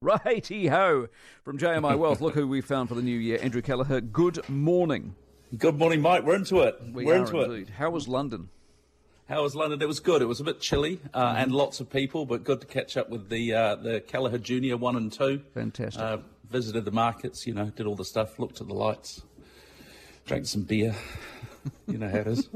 Righty ho! From JMI Wealth, look who we found for the new year. Andrew Kelleher, good morning. Good morning, Mike. We're into it. We are into indeed. it. How was London? How was London? It was good. It was a bit chilly uh, Mm-hmm. and lots of people, but good to catch up with the uh, the Kelleher Junior one and two. Fantastic. Uh, visited the markets, you know, did all the stuff, looked at the lights, drank some beer. You know how it is.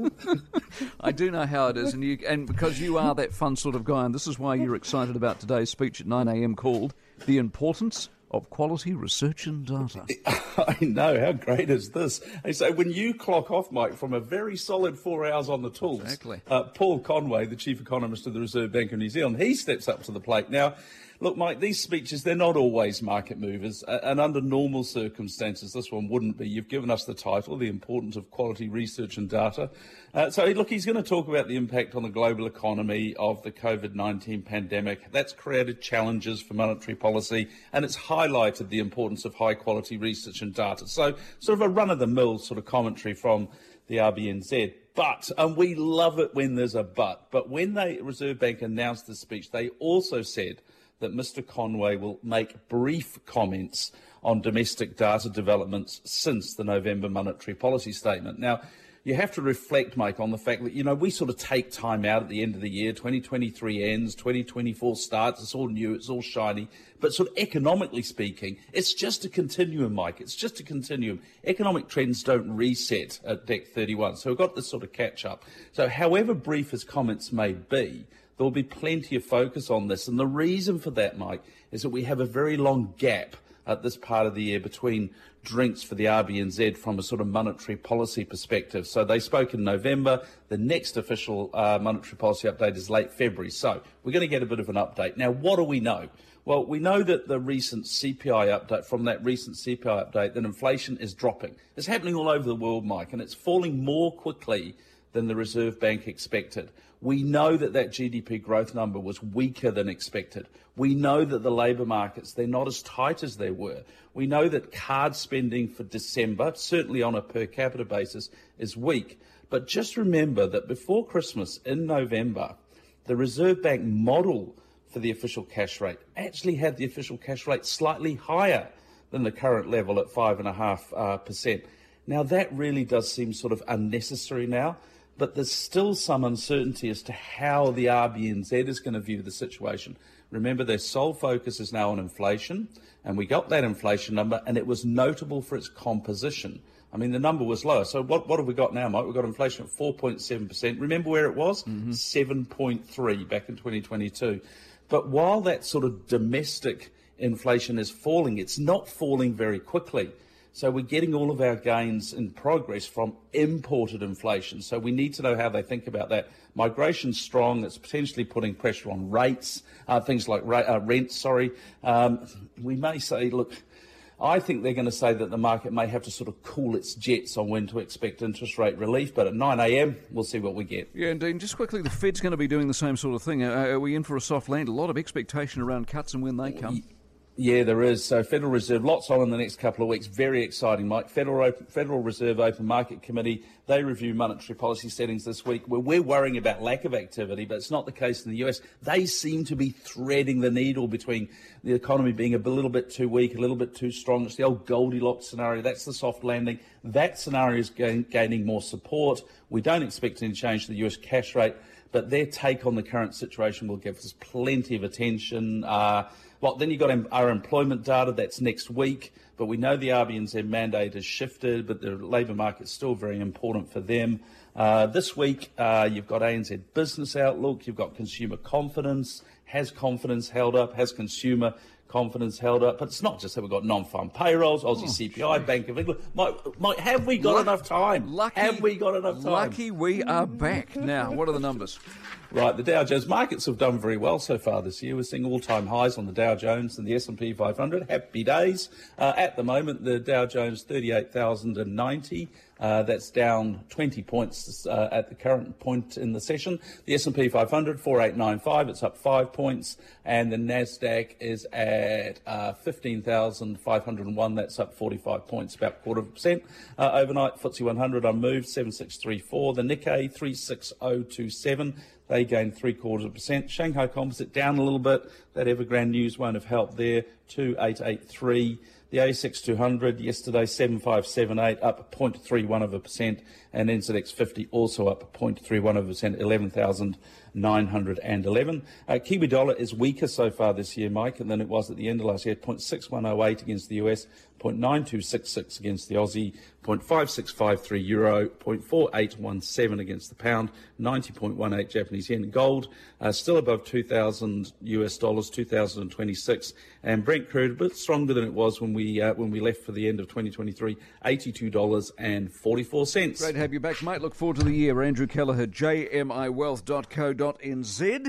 I do know how it is, and you and because you are that fun sort of guy, and this is why you're excited about today's speech at 9 a.m. called "The Importance of Quality Research and Data." I know. How great is this? And so when you clock off, Mike, from a very solid four hours on the tools, Exactly. uh, Paul Conway, the chief economist of the Reserve Bank of New Zealand, he steps up to the plate. Now, look, Mike, these speeches, they're not always market movers. And under normal circumstances, this one wouldn't be. You've given us the title, The Importance of Quality Research and Data. Uh, so, look, he's going to talk about the impact on the global economy of the COVID 19 pandemic. That's created challenges for monetary policy and it's highlighted the importance of high quality research and data. So, sort of a run of the mill sort of commentary from the RBNZ. But, and we love it when there's a but, but when the Reserve Bank announced the speech, they also said that Mr. Conway will make brief comments on domestic data developments since the November monetary policy statement. Now, you have to reflect, Mike, on the fact that, you know, we sort of take time out at the end of the year. 2023 ends, 2024 starts. It's all new, it's all shiny. But sort of economically speaking, it's just a continuum, Mike. It's just a continuum. Economic trends don't reset at DEC 31. So we've got this sort of catch up. So, however brief his comments may be, there will be plenty of focus on this. And the reason for that, Mike, is that we have a very long gap at this part of the year between drinks for the RBNZ from a sort of monetary policy perspective. So they spoke in November. The next official uh, monetary policy update is late February. So we're going to get a bit of an update. Now, what do we know? Well, we know that the recent CPI update, from that recent CPI update, that inflation is dropping. It's happening all over the world, Mike, and it's falling more quickly than the Reserve Bank expected. We know that that GDP growth number was weaker than expected. We know that the labour markets, they're not as tight as they were. We know that card spending for December, certainly on a per capita basis, is weak. But just remember that before Christmas in November, the Reserve Bank model for the official cash rate actually had the official cash rate slightly higher than the current level at 5.5%. Uh, now, that really does seem sort of unnecessary now but there's still some uncertainty as to how the RBNZ is going to view the situation. Remember, their sole focus is now on inflation, and we got that inflation number, and it was notable for its composition. I mean, the number was lower. So what, what have we got now, Mike? We've got inflation at 4.7%. Remember where it was? Mm-hmm. 7.3 back in 2022. But while that sort of domestic inflation is falling, it's not falling very quickly. So we're getting all of our gains in progress from imported inflation. So we need to know how they think about that. Migration's strong. It's potentially putting pressure on rates, uh, things like ra- uh, rent. Sorry, um, we may say, look. I think they're going to say that the market may have to sort of cool its jets on when to expect interest rate relief, but at 9 a.m., we'll see what we get. Yeah, and Dean, just quickly, the Fed's going to be doing the same sort of thing. Uh, are we in for a soft land? A lot of expectation around cuts and when they come. Yeah, there is. So Federal Reserve, lots on in the next couple of weeks. Very exciting, Mike. Federal, Open, Federal Reserve Open Market Committee, they review monetary policy settings this week. Where we're worrying about lack of activity, but it's not the case in the US. They seem to be threading the needle between the economy being a little bit too weak, a little bit too strong. It's the old Goldilocks scenario. That's the soft landing. That scenario is gain, gaining more support. We don't expect any change to the US cash rate, but their take on the current situation will give us plenty of attention. Uh, well, then you've got our employment data, that's next week, but we know the RBNZ mandate has shifted, but the labour market's still very important for them. Uh, this week, uh, you've got ANZ Business Outlook, you've got consumer confidence. Has confidence held up? Has consumer confidence held up? But it's not just that we've got non-farm payrolls, Aussie oh, CPI, geez. Bank of England. Mike, Mike, have we got Luck, enough time? Lucky, have we got enough time? Lucky we are back. Now, what are the numbers? Right, the Dow Jones markets have done very well so far this year. We're seeing all-time highs on the Dow Jones and the S&P 500. Happy days. Uh, at the moment, the Dow Jones 38,090. Uh, that's down 20 points uh, at the current point in the session. The S&P 500 4895. It's up five points, and the Nasdaq is at uh, 15,501. That's up 45 points, about quarter of a percent. Uh, overnight, FTSE 100 unmoved 7634. The Nikkei 36027. They gained three quarters of a percent. Shanghai Composite down a little bit. That Evergrande news won't have helped there. 2883. The ASX 200 yesterday 7578 up 0.31 of a percent, and NZX 50 also up 0.31 of a percent, 11,911. Uh, Kiwi dollar is weaker so far this year, Mike, than it was at the end of last year. 0.6108 against the US, 0.9266 against the Aussie, 0.5653 euro, 0.4817 against the pound, 90.18 Japanese yen. Gold uh, still above 2,000 US dollars, 2,026, and Brent crude a bit stronger than it was when we uh, when we left for the end of 2023, 82 dollars and 44 cents. Great to have you back, mate. Look forward to the year. Andrew Kelleher, jmiwealth.co.nz.